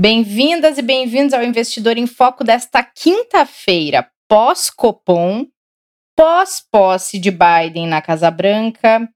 Bem-vindas e bem-vindos ao Investidor em Foco desta quinta-feira, pós-Copom, pós-posse de Biden na Casa Branca,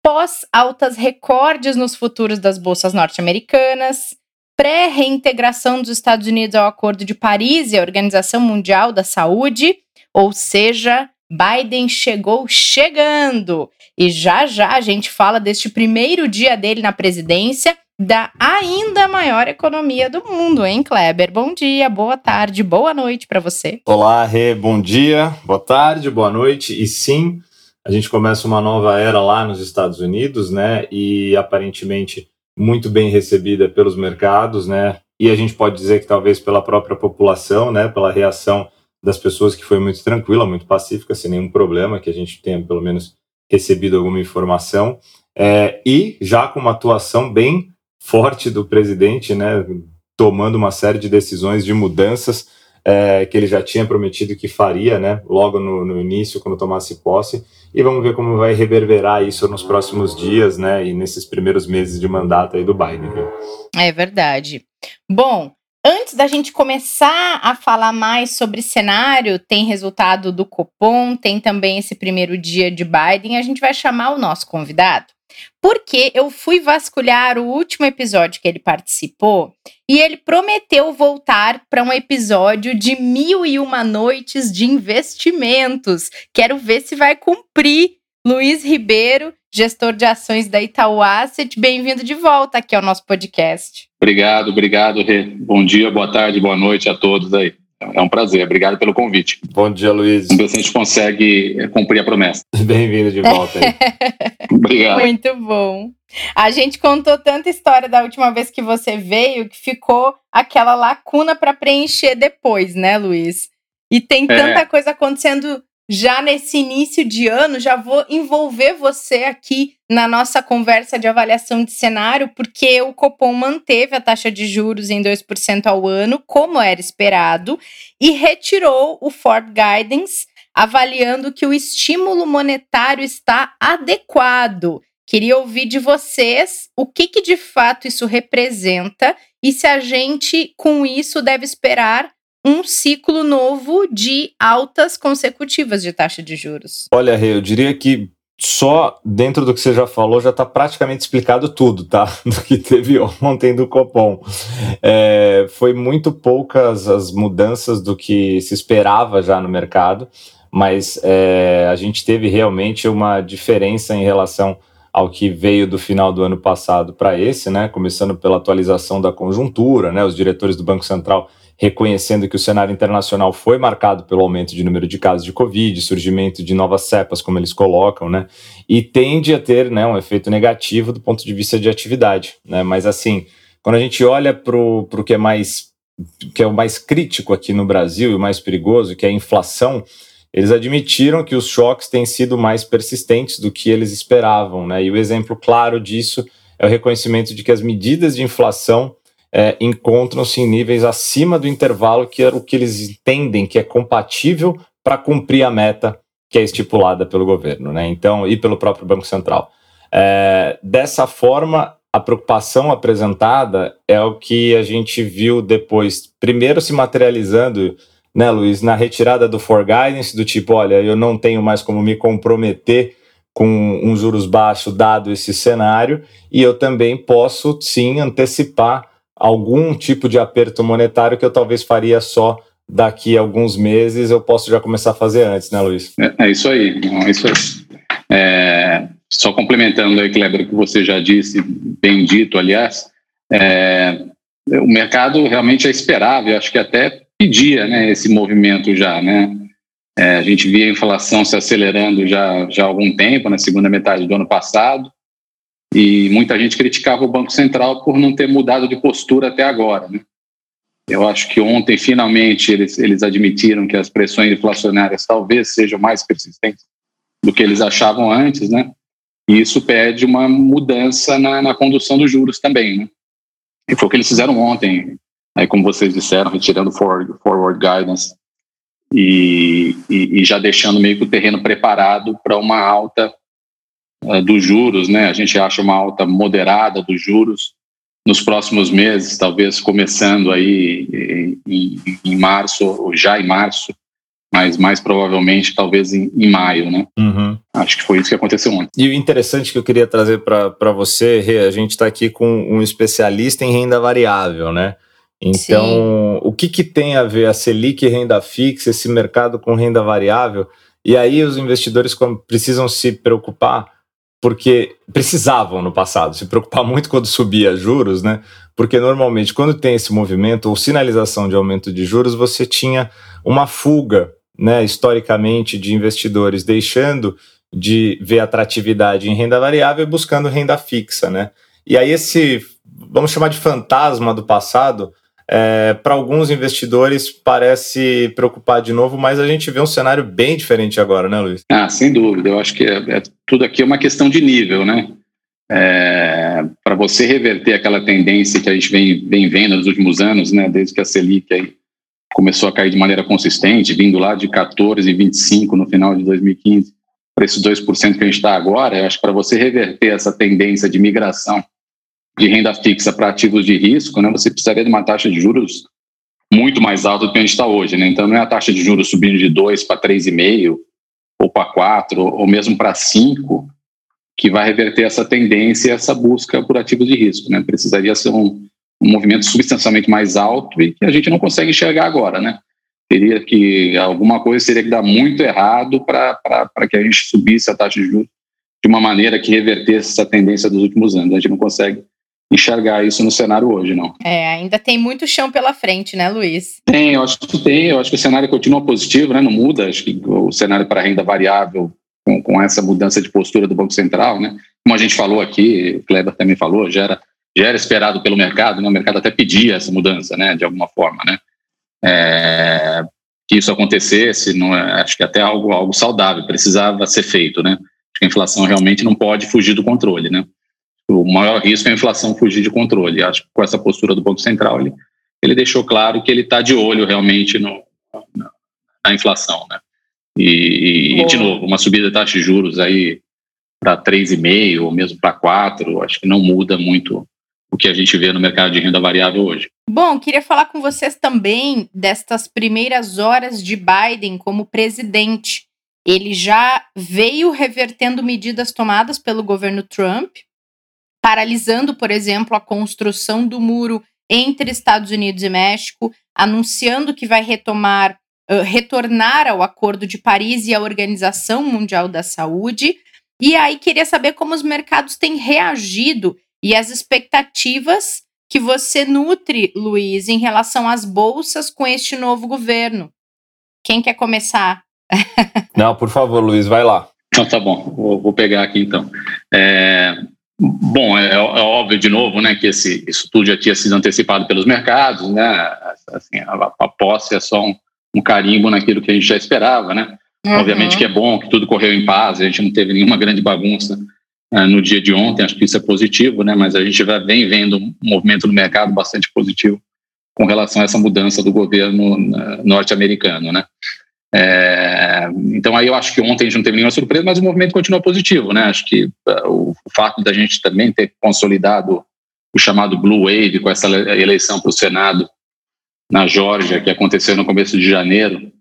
pós-altas recordes nos futuros das bolsas norte-americanas, pré-reintegração dos Estados Unidos ao Acordo de Paris e à Organização Mundial da Saúde, ou seja, Biden chegou chegando. E já já a gente fala deste primeiro dia dele na presidência da ainda maior economia do mundo, hein, Kleber? Bom dia, boa tarde, boa noite para você. Olá, Rê, bom dia, boa tarde, boa noite. E sim, a gente começa uma nova era lá nos Estados Unidos, né? E aparentemente muito bem recebida pelos mercados, né? E a gente pode dizer que talvez pela própria população, né? Pela reação das pessoas que foi muito tranquila, muito pacífica, sem nenhum problema, que a gente tenha pelo menos recebido alguma informação. É, e já com uma atuação bem forte do presidente, né, tomando uma série de decisões de mudanças é, que ele já tinha prometido que faria, né, logo no, no, início, quando tomasse posse, e vamos ver como vai reverberar isso nos próximos dias, né, e nesses primeiros meses de mandato aí do Biden. Viu? É verdade. Bom, antes da gente começar a falar mais sobre cenário, tem resultado do Copom, tem também esse primeiro dia de Biden, a gente vai chamar o nosso convidado. Porque eu fui vasculhar o último episódio que ele participou e ele prometeu voltar para um episódio de Mil e Uma Noites de Investimentos. Quero ver se vai cumprir. Luiz Ribeiro, gestor de ações da Itaú Asset, bem-vindo de volta aqui ao nosso podcast. Obrigado, obrigado, Rê. Bom dia, boa tarde, boa noite a todos aí. É um prazer, obrigado pelo convite. Bom dia, Luiz. Vamos ver se a gente consegue eh, cumprir a promessa. Bem-vindo de volta aí. obrigado. Muito bom. A gente contou tanta história da última vez que você veio que ficou aquela lacuna para preencher depois, né, Luiz? E tem é. tanta é. coisa acontecendo já nesse início de ano, já vou envolver você aqui na nossa conversa de avaliação de cenário, porque o Copom manteve a taxa de juros em 2% ao ano, como era esperado, e retirou o Ford Guidance, avaliando que o estímulo monetário está adequado. Queria ouvir de vocês o que, que de fato isso representa e se a gente, com isso, deve esperar um ciclo novo de altas consecutivas de taxa de juros. Olha, Rê, eu diria que só dentro do que você já falou já está praticamente explicado tudo, tá? Do que teve ontem do Copom. É, foi muito poucas as mudanças do que se esperava já no mercado, mas é, a gente teve realmente uma diferença em relação ao que veio do final do ano passado para esse, né? Começando pela atualização da conjuntura, né? Os diretores do Banco Central reconhecendo que o cenário internacional foi marcado pelo aumento de número de casos de Covid, surgimento de novas cepas, como eles colocam, né? E tende a ter né, um efeito negativo do ponto de vista de atividade, né? Mas assim, quando a gente olha para o que é mais que é o mais crítico aqui no Brasil e o mais perigoso, que é a inflação, eles admitiram que os choques têm sido mais persistentes do que eles esperavam, né? E o exemplo claro disso é o reconhecimento de que as medidas de inflação é, encontram-se em níveis acima do intervalo que é o que eles entendem que é compatível para cumprir a meta que é estipulada pelo governo, né? Então, e pelo próprio Banco Central. É, dessa forma, a preocupação apresentada é o que a gente viu depois, primeiro se materializando, né, Luiz, na retirada do for guidance, do tipo, olha, eu não tenho mais como me comprometer com um juros baixos dado esse cenário, e eu também posso sim antecipar algum tipo de aperto monetário que eu talvez faria só daqui a alguns meses, eu posso já começar a fazer antes, né, Luiz? É, é isso aí, é isso aí. É, só complementando aí, Kleber, o que você já disse, bem dito, aliás, é, o mercado realmente é esperável, acho que até pedia né, esse movimento já, né? É, a gente via a inflação se acelerando já, já há algum tempo, na segunda metade do ano passado, e muita gente criticava o Banco Central por não ter mudado de postura até agora. Né? Eu acho que ontem, finalmente, eles, eles admitiram que as pressões inflacionárias talvez sejam mais persistentes do que eles achavam antes, né? E isso pede uma mudança na, na condução dos juros também, né? E foi o que eles fizeram ontem, aí como vocês disseram, retirando forward, forward guidance e, e, e, já deixando meio que o terreno preparado para uma alta uh, dos juros, né? A gente acha uma alta moderada dos juros nos próximos meses, talvez começando aí em, em março, ou já em março, mas mais provavelmente talvez em, em maio, né? Uhum. Acho que foi isso que aconteceu ontem. E o interessante que eu queria trazer para você, Rê, a gente está aqui com um especialista em renda variável, né? Então, Sim. o que, que tem a ver a Selic renda fixa, esse mercado com renda variável? E aí os investidores precisam se preocupar porque precisavam no passado se preocupar muito quando subia juros, né? Porque normalmente quando tem esse movimento ou sinalização de aumento de juros, você tinha uma fuga, né, historicamente de investidores deixando de ver atratividade em renda variável e buscando renda fixa, né? E aí esse, vamos chamar de fantasma do passado, é, para alguns investidores parece preocupar de novo, mas a gente vê um cenário bem diferente agora, né, Luiz? Ah, sem dúvida. Eu acho que é, é tudo aqui é uma questão de nível, né? É, para você reverter aquela tendência que a gente vem, vem vendo nos últimos anos, né, desde que a Selic aí começou a cair de maneira consistente, vindo lá de 14,25 no final de 2015 para esses 2% que a gente está agora, eu acho que para você reverter essa tendência de migração de renda fixa para ativos de risco, né, você precisaria de uma taxa de juros muito mais alta do que a gente está hoje. Né? Então, não é a taxa de juros subindo de 2 para 3,5 ou para 4 ou mesmo para 5 que vai reverter essa tendência, essa busca por ativos de risco. Né? Precisaria ser um, um movimento substancialmente mais alto e que a gente não consegue enxergar agora. Né? Teria que, alguma coisa teria que dar muito errado para que a gente subisse a taxa de juros de uma maneira que revertesse essa tendência dos últimos anos. A gente não consegue enxergar isso no cenário hoje, não. É, ainda tem muito chão pela frente, né, Luiz? Tem, eu acho que tem. Eu acho que o cenário continua positivo, né? Não muda. Acho que o cenário para renda variável, com, com essa mudança de postura do Banco Central, né? Como a gente falou aqui, o Kleber também falou, já era, já era esperado pelo mercado, né? O mercado até pedia essa mudança, né? De alguma forma, né? É, que isso acontecesse, não é, acho que até algo, algo saudável, precisava ser feito, né? Acho que a inflação realmente não pode fugir do controle, né? O maior risco é a inflação fugir de controle. Acho que com essa postura do Banco Central, ele, ele deixou claro que ele está de olho realmente no, na, na inflação. Né? E, e, de novo, uma subida da taxa de juros aí para 3,5% ou mesmo para 4%, acho que não muda muito o que a gente vê no mercado de renda variável hoje. Bom, queria falar com vocês também destas primeiras horas de Biden como presidente. Ele já veio revertendo medidas tomadas pelo governo Trump, paralisando, por exemplo, a construção do muro entre Estados Unidos e México, anunciando que vai retomar, uh, retornar ao Acordo de Paris e à Organização Mundial da Saúde. E aí queria saber como os mercados têm reagido e as expectativas que você nutre, Luiz, em relação às bolsas com este novo governo. Quem quer começar? Não, por favor, Luiz, vai lá. Então tá bom, vou, vou pegar aqui então. É, Bom, é, é, óbvio de novo, né, que esse, isso tudo já tinha sido antecipado pelos mercados, né, assim, a, a posse é só um, um, carimbo naquilo que a gente já esperava, né. Uhum. Obviamente que é bom que tudo correu em paz, a gente não teve nenhuma grande bagunça uh, no dia de ontem, acho que isso é positivo, né, mas a gente já vem vendo um movimento no mercado bastante positivo com relação a essa mudança do governo uh, norte-americano, né. É, então aí eu acho que ontem a gente não teve nenhuma surpresa, mas o movimento continua positivo, né? Acho que uh, o, fato da gente também ter consolidado o chamado Blue Wave com essa eleição para o Senado na Geórgia, que aconteceu no começo de janeiro,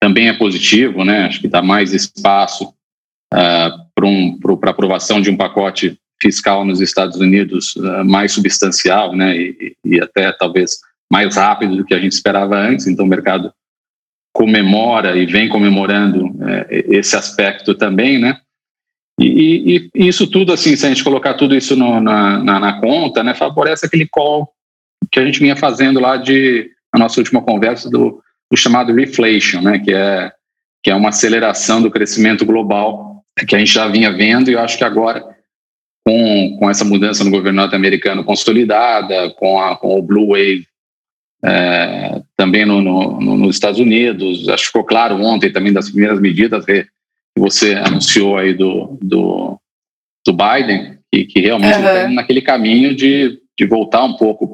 também é positivo, né? Acho que dá mais espaço uh, para um, aprovação de um pacote fiscal nos Estados Unidos uh, mais substancial, né? E, e, até talvez mais rápido do que a gente esperava antes. Então o mercado comemora e vem comemorando é, esse aspecto também, né? E, e, e, isso tudo, assim, se a gente colocar tudo isso no, na, na, na, conta, né, favorece aquele call que a gente vinha fazendo lá de a nossa última conversa do, do chamado reflation, né, que é que é uma aceleração do crescimento global que a gente já vinha vendo e eu acho que agora com, com essa mudança no governo norte-americano consolidada, com, a, com o Blue Wave é, também no, no, no, nos Estados Unidos. Acho que ficou claro ontem também das primeiras medidas que você anunciou aí do, do, do Biden, que, que realmente está uhum. naquele caminho de, de voltar um pouco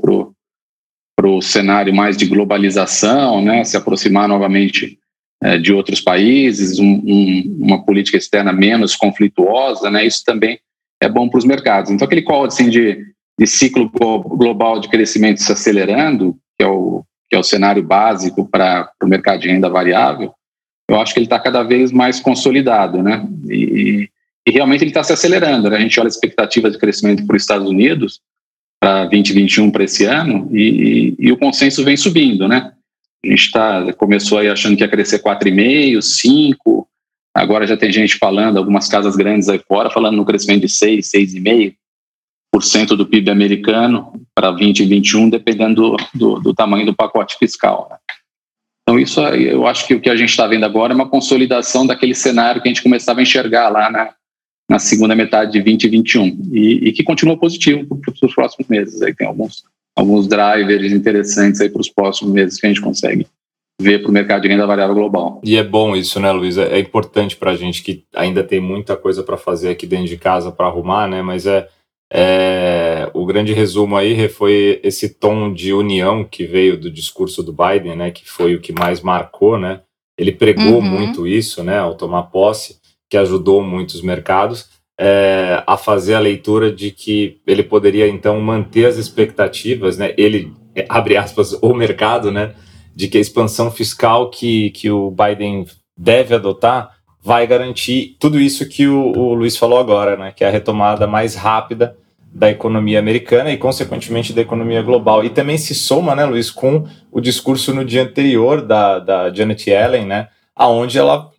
para o cenário mais de globalização, né, se aproximar novamente é, de outros países, um, um, uma política externa menos conflituosa, né, isso também é bom para os mercados. Então, aquele call assim, de, de ciclo global de crescimento se acelerando, que é o, que é o cenário básico para o mercado de renda variável, eu acho que ele está cada vez mais consolidado, né? E, e realmente ele está se acelerando. Né? A gente olha a expectativa de crescimento para os Estados Unidos para 2021 para esse ano e, e, e, o consenso vem subindo, né? A gente tá, começou aí achando que ia crescer 4,5, 5, agora já tem gente falando, algumas casas grandes aí fora, falando no crescimento de 6, 6,5% do PIB americano para 2021, dependendo do, do, do, tamanho do pacote fiscal. Né? Então, isso eu acho que o que a gente está vendo agora é uma consolidação daquele cenário que a gente começava a enxergar lá na, na segunda metade de 2021 e, e que continua positivo para os próximos meses. Aí tem alguns, alguns drivers interessantes aí para os próximos meses que a gente consegue ver para o mercado de renda variável global. E é bom isso, né, Luiz? É, é importante para a gente que ainda tem muita coisa para fazer aqui dentro de casa para arrumar, né? Mas é é, o grande resumo aí foi esse tom de união que veio do discurso do Biden, né, que foi o que mais marcou, né? Ele pregou uhum. muito isso, né, ao tomar posse, que ajudou muitos mercados é, a fazer a leitura de que ele poderia então manter as expectativas, né? Ele abre aspas o mercado, né, de que a expansão fiscal que, que o Biden deve adotar vai garantir tudo isso que o, o Luiz falou agora, né, que é a retomada mais rápida da economia americana e, consequentemente, da economia global. E também se soma, né, Luiz, com o discurso no dia anterior da, da Janet Yellen, né, aonde ela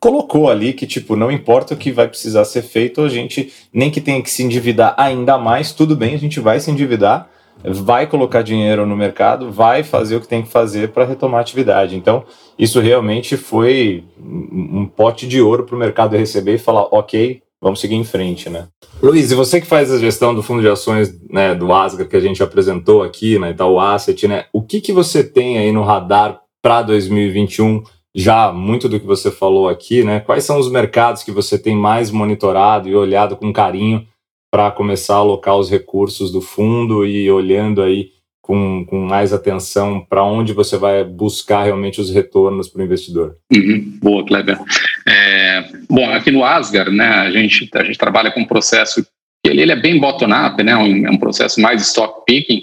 colocou ali que, tipo, não importa o que vai precisar ser feito, a gente nem que tenha que se endividar ainda mais, tudo bem, a gente vai se endividar, vai colocar dinheiro no mercado, vai fazer o que tem que fazer para retomar a atividade. Então, isso realmente foi um pote de ouro para o mercado receber e falar, ok, vamos seguir em frente, né? Luiz, e você que faz a gestão do fundo de ações né, do Asgard que a gente apresentou aqui né, Itaú Asset, né? O que, que você tem aí no radar para 2021? Já muito do que você falou aqui, né? Quais são os mercados que você tem mais monitorado e olhado com carinho para começar a alocar os recursos do fundo e olhando aí com, com mais atenção para onde você vai buscar realmente os retornos para o investidor. Uhum. Boa, Kleber. É, bom, aqui no Asgar, né, a gente, a gente trabalha com um processo que ele, ele é bem bottom-up, né, um, é um processo mais stock picking,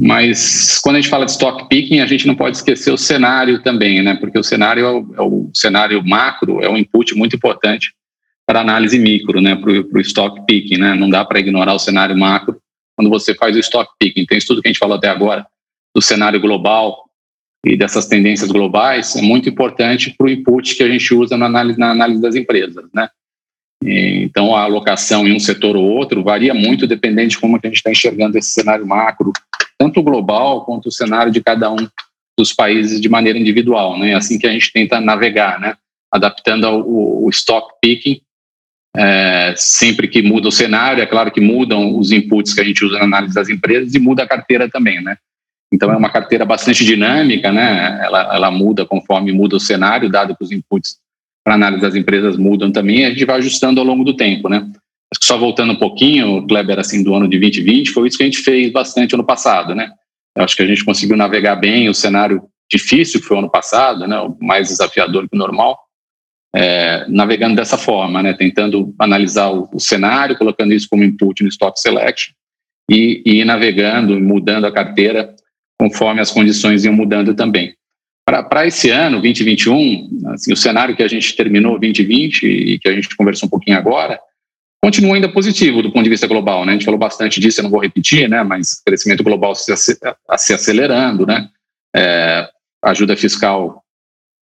mas quando a gente fala de stock picking, a gente não pode esquecer o cenário também, né, porque o cenário é o, é o cenário macro, é um input muito importante para análise micro, né, para o stock picking, né, não dá para ignorar o cenário macro quando você faz o stock picking. Então, isso tudo que a gente falou até agora do cenário global e dessas tendências globais é muito importante para o input que a gente usa na análise, na análise das empresas, né? Então, a alocação em um setor ou outro varia muito dependendo de como a gente está enxergando esse cenário macro, tanto global quanto o cenário de cada um dos países de maneira individual, né? É assim que a gente tenta navegar, né? Adaptando ao, o stock picking é, sempre que muda o cenário, é claro que mudam os inputs que a gente usa na análise das empresas e muda a carteira também, né? Então é uma carteira bastante dinâmica, né? Ela, ela muda conforme muda o cenário, dado que os inputs para análise das empresas mudam também, a gente vai ajustando ao longo do tempo, né? Só voltando um pouquinho, Kleber, assim, do ano de 2020, foi isso que a gente fez bastante ano passado, né? Eu acho que a gente conseguiu navegar bem o cenário difícil que foi o ano passado, né? O mais desafiador que o normal, é, navegando dessa forma, né, tentando analisar o, o, cenário, colocando isso como input no Stock Selection e, e navegando, mudando a carteira conforme as condições iam mudando também. Para esse ano, 2021, assim, o cenário que a gente terminou 2020 e que a gente conversou um pouquinho agora, continua ainda positivo do ponto de vista global. Né? A gente falou bastante disso, eu não vou repetir, né? mas crescimento global se, acelerando, né? É, ajuda fiscal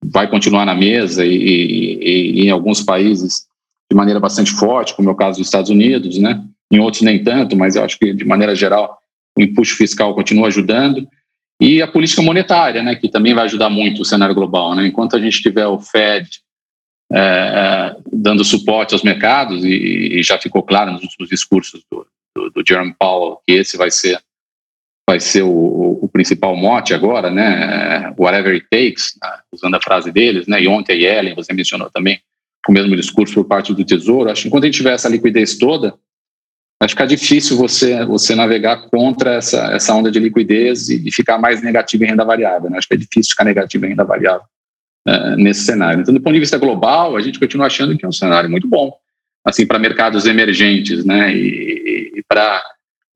vai continuar na mesa e, e, e, em alguns países de maneira bastante forte, como é o caso dos Estados Unidos, né? Em outros nem tanto, mas eu acho que de maneira geral o empuxo fiscal continua ajudando e a política monetária, né? Que também vai ajudar muito o cenário global, né? Enquanto a gente tiver o Fed é, é dando suporte aos mercados e, e, já ficou claro nos últimos discursos do, do, do Jerome Powell que esse vai ser vai ser o, o, principal mote agora, né? Whatever it takes, né? usando a frase deles, né? E ontem a Yellen, você mencionou também o mesmo discurso por parte do Tesouro. Acho que quando a gente tiver essa liquidez toda, vai ficar difícil você você navegar contra essa, essa onda de liquidez e, e ficar mais negativo em renda variável. Né? Acho que é difícil ficar negativo em renda variável uh, nesse cenário. Então, do ponto de vista global, a gente continua achando que é um cenário muito bom, assim, para mercados emergentes, né? E, e para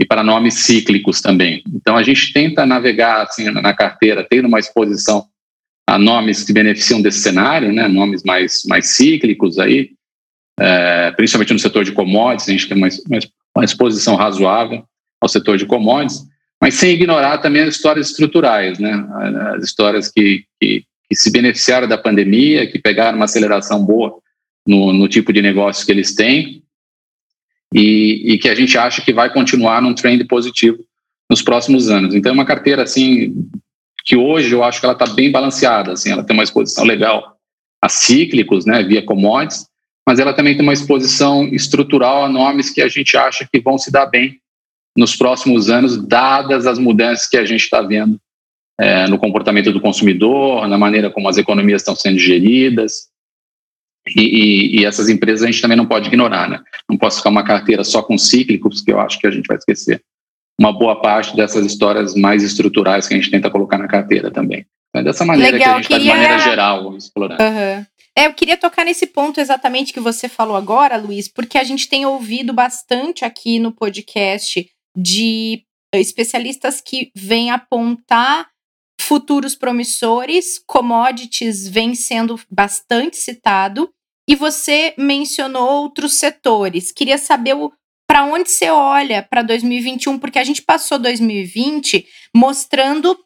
e para nomes cíclicos também. Então a gente tenta navegar assim na carteira, tendo uma exposição a nomes que beneficiam desse cenário, né, nomes mais mais cíclicos aí, é, principalmente no setor de commodities, a gente tem uma, uma exposição razoável ao setor de commodities, mas sem ignorar também as histórias estruturais, né, as histórias que, que, que se beneficiaram da pandemia, que pegaram uma aceleração boa no, no tipo de negócio que eles têm e, e, que a gente acha que vai continuar num trend positivo nos próximos anos. Então, é uma carteira assim que hoje eu acho que ela está bem balanceada. Assim, ela tem uma exposição legal a cíclicos, né, via commodities, mas ela também tem uma exposição estrutural a nomes que a gente acha que vão se dar bem nos próximos anos, dadas as mudanças que a gente está vendo é, no comportamento do consumidor, na maneira como as economias estão sendo geridas, e, e, e, essas empresas a gente também não pode ignorar, né? Não posso ficar uma carteira só com cíclicos, que eu acho que a gente vai esquecer uma boa parte dessas histórias mais estruturais que a gente tenta colocar na carteira também. É dessa maneira Legal, que a gente queria... de maneira geral, explorando. Uhum. É, eu queria tocar nesse ponto exatamente que você falou agora, Luiz, porque a gente tem ouvido bastante aqui no podcast de especialistas que vêm apontar futuros promissores, commodities vem sendo bastante citado, e você mencionou outros setores. Queria saber para onde você olha para 2021, porque a gente passou 2020 mostrando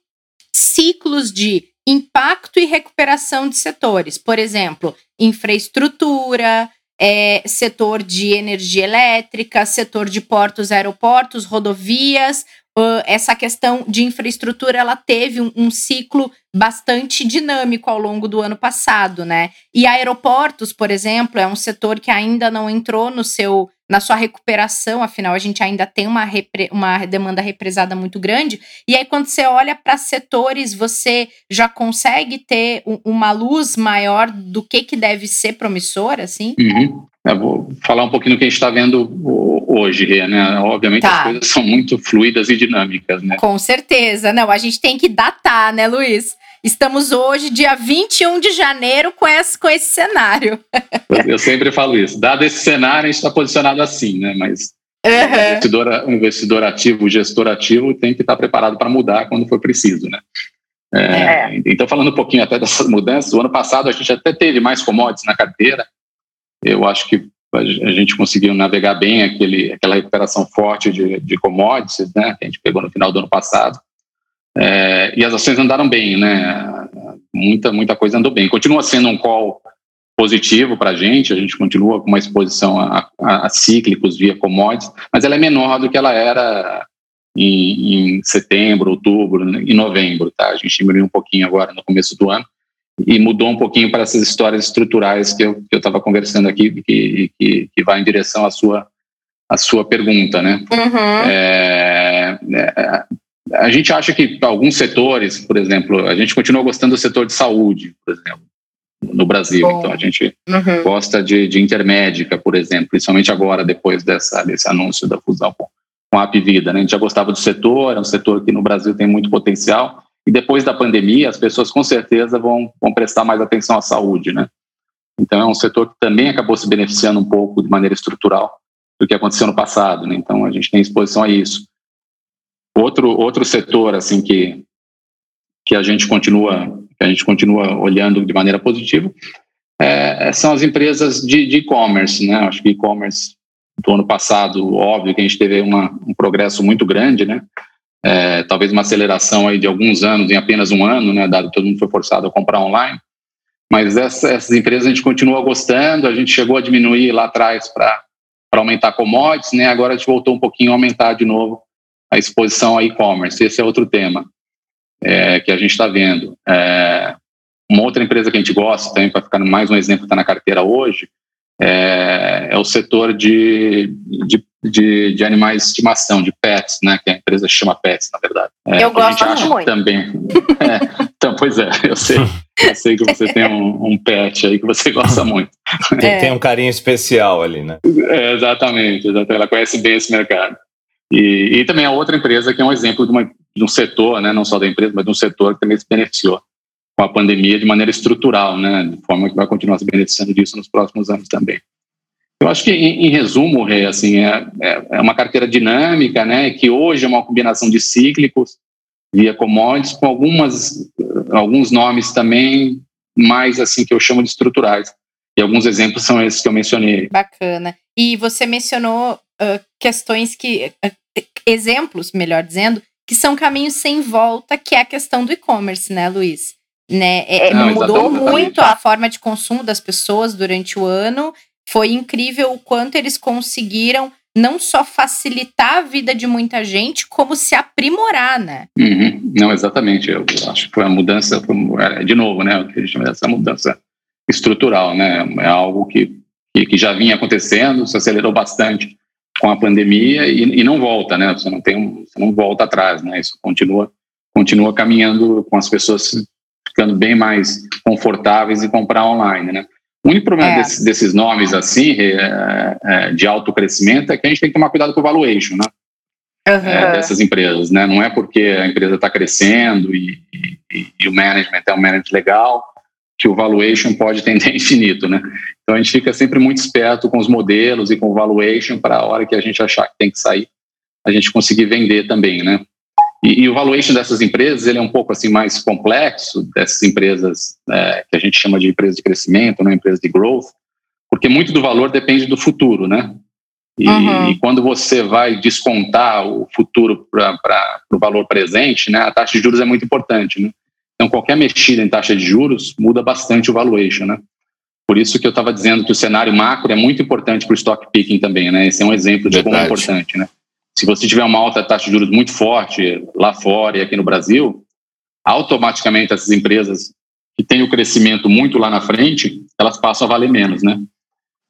ciclos de impacto e recuperação de setores. Por exemplo, infraestrutura, é, setor de energia elétrica, setor de portos, aeroportos, rodovias, uh, essa questão de infraestrutura ela teve um, um, ciclo bastante dinâmico ao longo do ano passado, né? E aeroportos, por exemplo, é um setor que ainda não entrou no seu na sua recuperação, afinal a gente ainda tem uma, repre, uma demanda represada muito grande. E aí quando você olha para setores, você já consegue ter um, uma luz maior do que que deve ser promissor, assim? Uhum. Eu vou falar um pouquinho do que a gente está vendo hoje, né? Obviamente tá. as coisas são muito fluídas e dinâmicas, né? Com certeza. Não, a gente tem que datar, né, Luiz? Estamos hoje, dia 21 de janeiro, com esse, com esse cenário. Eu sempre falo isso. Dado esse cenário, a gente está posicionado assim, né? Mas uhum. o, investidor, o investidor ativo, o gestor ativo, tem que estar preparado para mudar quando for preciso, né? É, é. Então, falando um pouquinho até dessas mudanças, o ano passado a gente até teve mais commodities na carteira, eu acho que a gente conseguiu navegar bem aquele, aquela recuperação forte de, de commodities, né, que a gente pegou no final do ano passado. É, e as ações andaram bem, né? Muita, muita coisa andou bem. Continua sendo um call positivo para a gente, a gente continua com uma exposição a, a, a, cíclicos via commodities, mas ela é menor do que ela era em, em setembro, outubro e novembro, tá? A gente diminuiu um pouquinho agora no começo do ano, e mudou um pouquinho para essas histórias estruturais que eu estava conversando aqui, que, que, que vai em direção à sua, à sua pergunta, né? Uhum. É, é, a gente acha que alguns setores, por exemplo, a gente continua gostando do setor de saúde, por exemplo, no Brasil. Bom. Então a gente uhum. gosta de, de Intermédica, por exemplo, principalmente agora, depois dessa, desse anúncio da fusão com, com a Apvida. Né? A gente já gostava do setor, é um setor que no Brasil tem muito potencial, e depois da pandemia, as pessoas com certeza vão, vão prestar mais atenção à saúde, né? Então, é um setor que também acabou se beneficiando um pouco de maneira estrutural do que aconteceu no passado, né? Então, a gente tem exposição a isso. Outro, outro setor, assim, que, que a gente continua que a gente continua olhando de maneira positiva é, são as empresas de e-commerce, né? Acho que e-commerce do ano passado, óbvio que a gente teve uma, um progresso muito grande, né? é, talvez uma aceleração aí de alguns anos em apenas um ano, né, dado que todo mundo foi forçado a comprar online. Mas essa, essas empresas a gente continua gostando, a gente chegou a diminuir lá atrás para aumentar commodities, né, agora a gente voltou um pouquinho a aumentar de novo a exposição a e-commerce. Esse é outro tema é, que a gente está vendo. É, uma outra empresa que a gente gosta também, para ficar mais um exemplo que está na carteira hoje, é, é o setor de, de, de, de, animais de estimação, de pets, né? Que a empresa chama pets, na verdade. É, eu gosto muito. Também. É, então, pois é, eu sei. Eu sei que você tem um, um pet aí que você gosta muito. Tem, tem um carinho especial ali, né? É, exatamente, exatamente. Ela conhece bem esse mercado. E, e também a outra empresa que é um exemplo de, uma, de um setor, né, não só da empresa, mas de um setor que também se beneficiou com a pandemia de maneira estrutural, né, de forma que vai continuar se beneficiando disso nos próximos anos também. Eu acho que, em, em resumo, Rê, assim, é, é, é, uma carteira dinâmica, né, que hoje é uma combinação de cíclicos via commodities com algumas, alguns nomes também mais, assim, que eu chamo de estruturais. E alguns exemplos são esses que eu mencionei. Bacana. E você mencionou uh, questões que. Uh, exemplos, melhor dizendo, que são caminhos sem volta, que é a questão do e-commerce, né, Luiz? Né? É, Não, mudou exatamente. muito a forma de consumo das pessoas durante o ano. Foi incrível o quanto eles conseguiram não só facilitar a vida de muita gente, como se aprimorar, né? Uhum. Não, exatamente. Eu acho que foi uma mudança, foi, de novo, né? O que a gente chama dessa mudança estrutural, né? É algo que, que já vinha acontecendo, se acelerou bastante com a pandemia e, e, não volta, né? Você não tem, um, você não volta atrás, né? Isso continua, continua caminhando com as pessoas ficando bem mais confortáveis e comprar online, né? O único problema é. desses, desses, nomes assim é, é, de alto crescimento é que a gente tem que tomar cuidado com o valuation, né? Uhum. dessas empresas, né? Não é porque a empresa está crescendo e, e, e, o management é um management legal que o valuation pode tender infinito, né? Então a gente fica sempre muito esperto com os modelos e com o valuation para a hora que a gente achar que tem que sair, a gente conseguir vender também, né? E, e o valuation dessas empresas ele é um pouco assim mais complexo dessas empresas é, que a gente chama de empresas de crescimento, né? Empresas de growth, porque muito do valor depende do futuro, né? E, uhum. e, quando você vai descontar o futuro para o valor presente, né, a taxa de juros é muito importante. Né? Então, qualquer mexida em taxa de juros muda bastante o valuation, né? Por isso que eu estava dizendo que o cenário macro é muito importante para o stock picking também, né? Esse é um exemplo de Verdade. como é importante, né? Se você tiver uma alta taxa de juros muito forte lá fora e aqui no Brasil, automaticamente essas empresas que têm o crescimento muito lá na frente, elas passam a valer menos, né?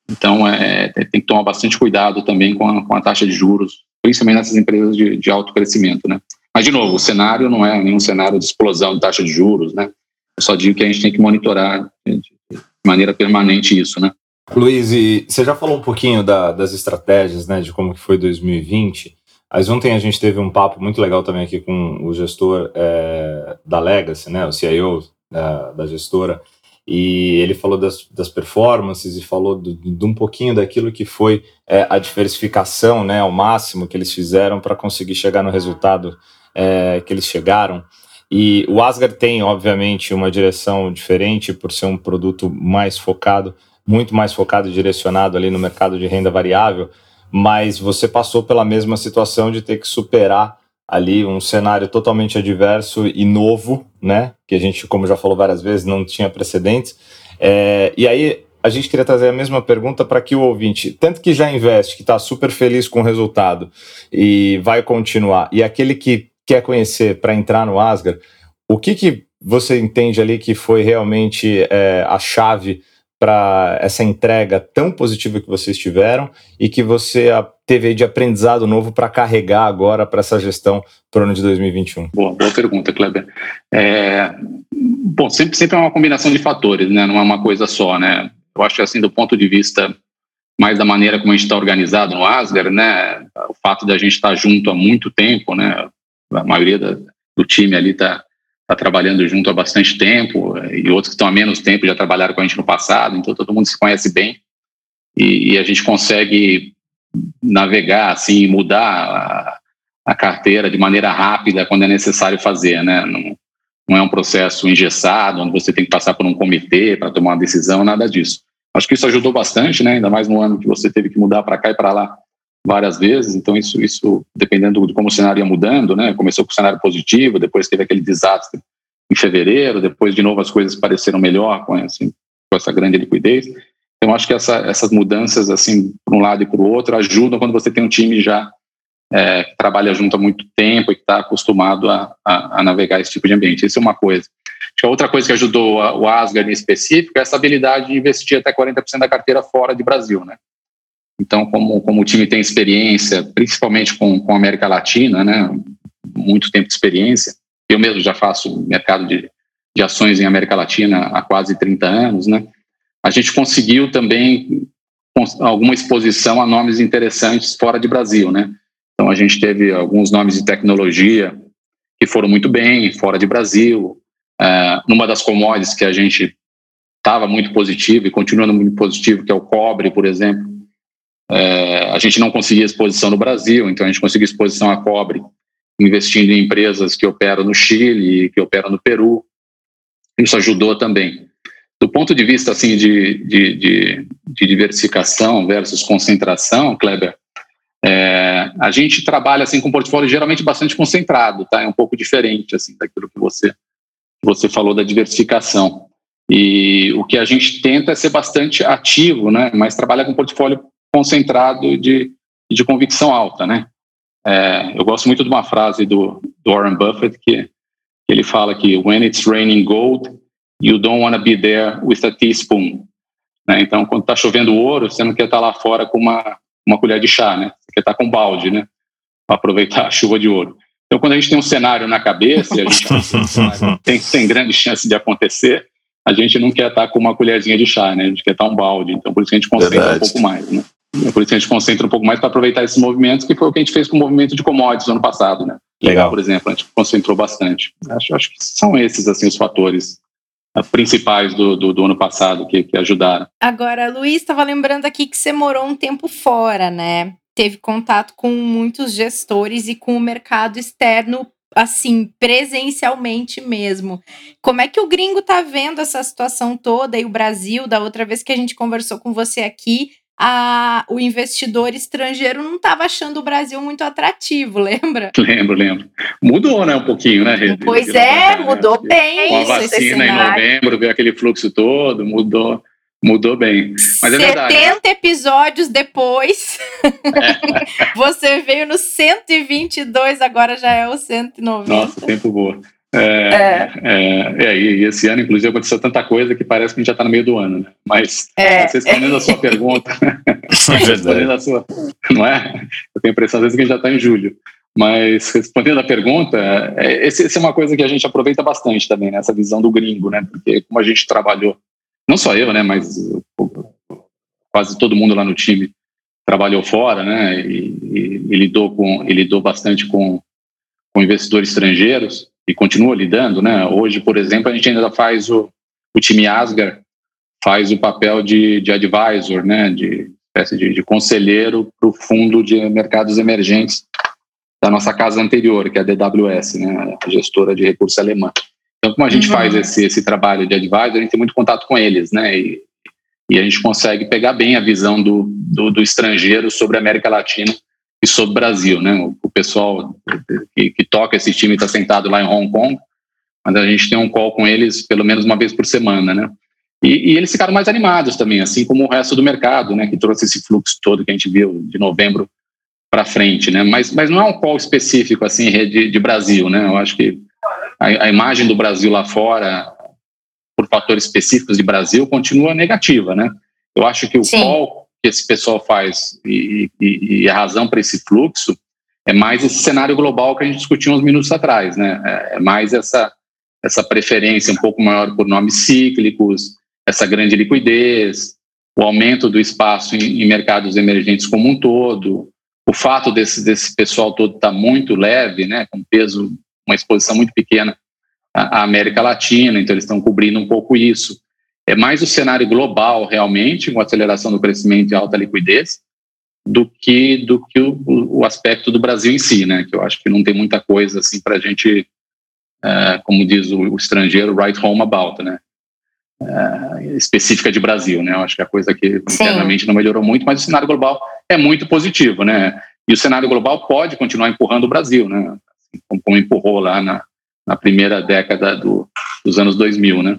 Então, é, tem que tomar bastante cuidado também com a, com a taxa de juros, principalmente nessas empresas de, de alto crescimento, né? Mas, de novo, o cenário não é nenhum cenário de explosão de taxa de juros, né? Eu só digo que a gente tem que monitorar de maneira permanente isso, né? Luiz, e você já falou um pouquinho da, das estratégias, né, de como que foi 2020, mas ontem a gente teve um papo muito legal também aqui com o gestor é, da Legacy, né, o CIO da, da gestora, e ele falou das, das performances e falou de um pouquinho daquilo que foi é, a diversificação, né, ao máximo que eles fizeram para conseguir chegar no resultado é, que eles chegaram. E o Asgard tem, obviamente, uma direção diferente por ser um produto mais focado, muito mais focado e direcionado ali no mercado de renda variável, mas você passou pela mesma situação de ter que superar ali um cenário totalmente adverso e novo, né? Que a gente, como já falou várias vezes, não tinha precedentes. É, e aí a gente queria trazer a mesma pergunta para que o ouvinte, tanto que já investe, que está super feliz com o resultado e vai continuar, e aquele que quer conhecer para entrar no Asgard, o que, que você entende ali que foi realmente é, a chave para essa entrega tão positiva que vocês tiveram e que você teve de aprendizado novo para carregar agora para essa gestão para o ano de 2021? Boa, boa pergunta, Kleber. É, bom, sempre, sempre é uma combinação de fatores, né? não é uma coisa só. Né? Eu acho que assim, do ponto de vista mais da maneira como a gente está organizado no Asgard, né? o fato de a gente estar tá junto há muito tempo, né? A maioria da, do time ali está tá trabalhando junto há bastante tempo, e outros que estão há menos tempo já trabalharam com a gente no passado, então todo mundo se conhece bem, e, e a gente consegue navegar, assim, mudar a, a, carteira de maneira rápida quando é necessário fazer, né? Não, não é um processo engessado, onde você tem que passar por um comitê para tomar uma decisão, nada disso. Acho que isso ajudou bastante, né? Ainda mais no ano que você teve que mudar para cá e para lá várias vezes, então isso, isso dependendo de como o cenário ia mudando, né? Começou com o cenário positivo, depois teve aquele desastre em fevereiro, depois de novo as coisas pareceram melhor com, assim, com essa grande liquidez. Então acho que essa, essas mudanças, assim, para um lado e para o outro, ajudam quando você tem um time já é, que trabalha junto há muito tempo e que está acostumado a, a, a, navegar esse tipo de ambiente. Isso é uma coisa. Acho que a outra coisa que ajudou o Asgard em específico é essa habilidade de investir até 40% da carteira fora de Brasil, né? Então, como, como o time tem experiência, principalmente com, com a América Latina, né? Muito tempo de experiência. Eu mesmo já faço mercado de, de ações em América Latina há quase 30 anos, né? A gente conseguiu também alguma exposição a nomes interessantes fora de Brasil, né? Então a gente teve alguns nomes de tecnologia que foram muito bem fora de Brasil. Uh, numa das commodities que a gente estava muito positivo e continua muito positivo, que é o cobre, por exemplo, uh, a gente não conseguia exposição no Brasil, então a gente conseguiu exposição a cobre investindo em empresas que operam no Chile, que operam no Peru. Isso ajudou também. Do ponto de vista assim de, de, de, de diversificação versus concentração, Kleber, é, a gente trabalha assim com um portfólio geralmente bastante concentrado, tá? É um pouco diferente assim daquilo que você você falou da diversificação. E o que a gente tenta é ser bastante ativo, né? Mas trabalha com um portfólio concentrado de de convicção alta, né? É, eu gosto muito de uma frase do, do Warren Buffett que, que ele fala que when it's raining gold, you don't want to be there with a teaspoon. Né? Então, quando está chovendo ouro, você não quer estar tá lá fora com uma, uma colher de chá, né? Você quer estar tá com um balde, né? Para aproveitar a chuva de ouro. Então, quando a gente tem um cenário na cabeça a gente tem, tem grande chance de acontecer, a gente não quer estar tá com uma colherzinha de chá, né? A gente quer estar um balde. Então, por isso que a gente concentra Verdade. um pouco mais, né? É por isso que a gente concentra um pouco mais para aproveitar esses movimentos, que foi o que a gente fez com o movimento de commodities no ano passado, né? Legal. Por exemplo, a gente concentrou bastante. Acho, acho que são esses, assim, os fatores principais do, do, do ano passado que, que ajudaram. Agora, Luiz, estava lembrando aqui que você morou um tempo fora, né? Teve contato com muitos gestores e com o mercado externo assim, presencialmente mesmo. Como é que o gringo tá vendo essa situação toda e o Brasil, da outra vez que a gente conversou com você aqui, a, o investidor estrangeiro não estava achando o Brasil muito atrativo, lembra? Lembro, lembro. Mudou, né, um pouquinho, né, Rede? Pois é, mudou bem. Com a vacina em novembro, veio aquele fluxo todo, mudou. Mudou bem. Mas é 70 verdade. episódios depois, é. você veio no 122, agora já é o 190. Nossa, tempo boa. É, é. é, e esse ano, inclusive, aconteceu tanta coisa que parece que a gente já está no meio do ano, né? Mas, é. respondendo a sua pergunta, respondendo a sua, não é? Eu tenho a impressão, às vezes, que a gente já está em julho. Mas, respondendo a pergunta, é, esse, esse, é uma coisa que a gente aproveita bastante também, né? Essa visão do gringo, né? Porque como a gente trabalhou, não só eu, né? Mas quase todo mundo lá no time trabalhou fora, né? E, e, e lidou, com, e lidou bastante com, com investidores estrangeiros e continua lidando, né? Hoje, por exemplo, a gente ainda faz o, o time Asgar faz o papel de, de advisor, né? De espécie de, de conselheiro para o fundo de mercados emergentes da nossa casa anterior, que é a DWS, né? A gestora de recursos alemã. Então, como a gente uhum. faz esse, esse trabalho de advisor, a gente tem muito contato com eles, né? E, e a gente consegue pegar bem a visão do, do, do estrangeiro sobre a América Latina e sobre o Brasil, né? O, o pessoal que, que, toca esse time está sentado lá em Hong Kong, mas a gente tem um call com eles pelo menos uma vez por semana, né? E, e, eles ficaram mais animados também, assim como o resto do mercado, né? Que trouxe esse fluxo todo que a gente viu de novembro para frente, né? Mas, mas não é um call específico assim de, de Brasil, né? Eu acho que a, a imagem do Brasil lá fora, por fatores específicos de Brasil, continua negativa, né? Eu acho que o Sim. call que esse pessoal faz e, e, e a razão para esse fluxo é mais esse cenário global que a gente discutiu uns minutos atrás, né? É, é mais essa essa preferência um pouco maior por nomes cíclicos, essa grande liquidez, o aumento do espaço em, em mercados emergentes como um todo, o fato desse, desse pessoal todo estar tá muito leve, né, com peso, uma exposição muito pequena à América Latina, então eles estão cobrindo um pouco isso é mais o cenário global realmente, com aceleração do crescimento e alta liquidez, do que do que o, o, aspecto do Brasil em si, né? Que eu acho que não tem muita coisa assim para a gente, uh, como diz o, o, estrangeiro, write home about, né? Uh, específica de Brasil, né? Eu acho que a coisa que Sim. internamente não melhorou muito, mas o cenário global é muito positivo, né? E o cenário global pode continuar empurrando o Brasil, né? Assim, como, como empurrou lá na, na primeira década do, dos anos 2000, né?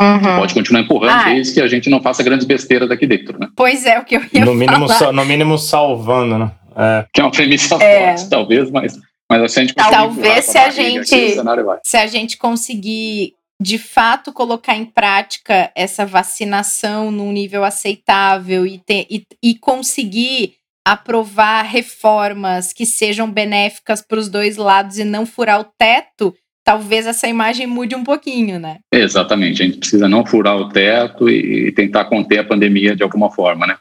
Uhum. Pode continuar empurrando, ah, desde que a gente não faça grandes besteiras daqui dentro, né? Pois é, o que eu ia no mínimo, falar. no mínimo salvando, né? É. Que é uma premissa é. forte, talvez, mas, mas assim a gente Talvez se a gente, se a gente conseguir de fato colocar em prática essa vacinação num nível aceitável e, ter, e, e conseguir aprovar reformas que sejam benéficas para os dois lados e não furar o teto, talvez essa imagem mude um pouquinho, né? Exatamente, a gente precisa não furar o teto e tentar conter a pandemia de alguma forma, né?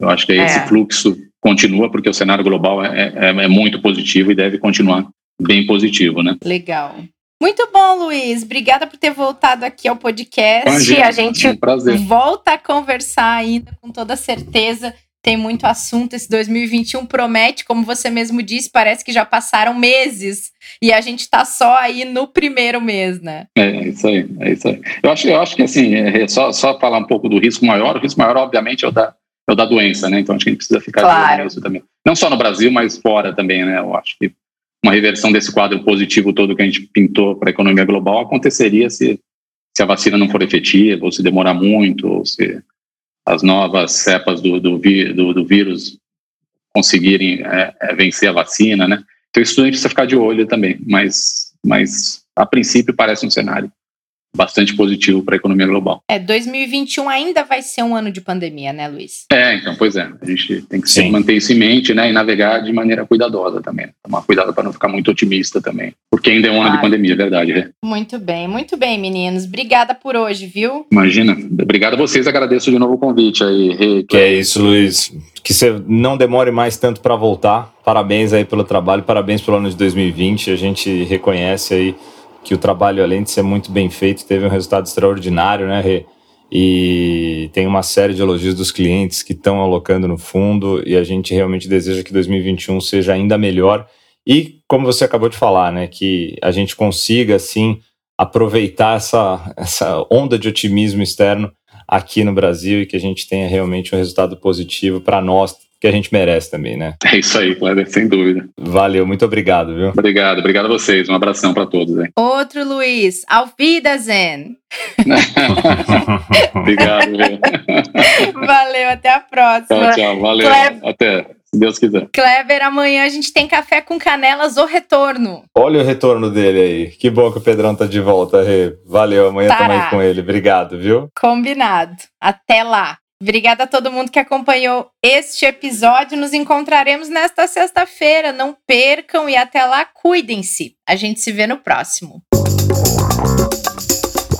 Eu acho que é. esse fluxo continua porque o cenário global é, é, é muito positivo e deve continuar bem positivo, né? Legal. Muito bom, Luiz. Obrigada por ter voltado aqui ao podcast. Imagina, a gente um volta a conversar ainda com toda certeza tem muito assunto. Esse 2021 promete, como você mesmo disse, parece que já passaram meses e a gente está só aí no primeiro mês, né? É isso aí, é isso aí. Eu acho, eu acho que assim, é, só, só falar um pouco do risco maior, o risco maior, obviamente, é o da, é o da doença, né? Então acho que a gente precisa ficar claro. nisso também. Não só no Brasil, mas fora também, né? Eu acho que uma reversão desse quadro positivo todo que a gente pintou para a economia global aconteceria se, se a vacina não for efetiva, ou se demorar muito, ou se as novas cepas do, do, do, do vírus conseguirem é, é, vencer a vacina, né? Então isso a gente precisa ficar de olho também, mas, mas a princípio parece um cenário bastante positivo para a economia global. É, 2021 ainda vai ser um ano de pandemia, né, Luiz? É, então, pois é. A gente tem que sempre manter isso em mente, né, e navegar de maneira cuidadosa também. Tomar cuidado para não ficar muito otimista também, porque ainda é um ano de pandemia, é verdade. Né? Muito bem, muito bem, meninos. Obrigada por hoje, viu? Imagina. Obrigado a vocês, agradeço de novo o convite aí. Que é isso, Luiz. Que você não demore mais tanto para voltar. Parabéns aí pelo trabalho, parabéns pelo ano de 2020. A gente reconhece aí que o trabalho, além de ser muito bem feito, teve um resultado extraordinário, né, Rê? E tem uma série de elogios dos clientes que estão alocando no fundo e a gente realmente deseja que 2021 seja ainda melhor. E, como você acabou de falar, né, que a gente consiga, assim, aproveitar essa, essa onda de otimismo externo aqui no Brasil e que a gente tenha realmente um resultado positivo para nós, que a gente merece também, né? É isso aí, Kleber, sem dúvida. Valeu, muito obrigado, viu? Obrigado, obrigado a vocês. Um abração para todos. Hein? Outro Luiz, auf Wiedersehen. obrigado, viu? Valeu, até a próxima. Tchau, tchau, valeu. Até. Se Deus quiser. Kleber, amanhã a gente tem café com canelas, o retorno. Olha o retorno dele aí. Que bom que o Pedrão tá de volta, Rê. Valeu, amanhã Tará. também com ele. Obrigado, viu? Combinado. Até lá. Obrigada a todo mundo que acompanhou este episódio. Nos encontraremos nesta sexta-feira. Não percam e até lá, cuidem-se. A gente se vê no próximo.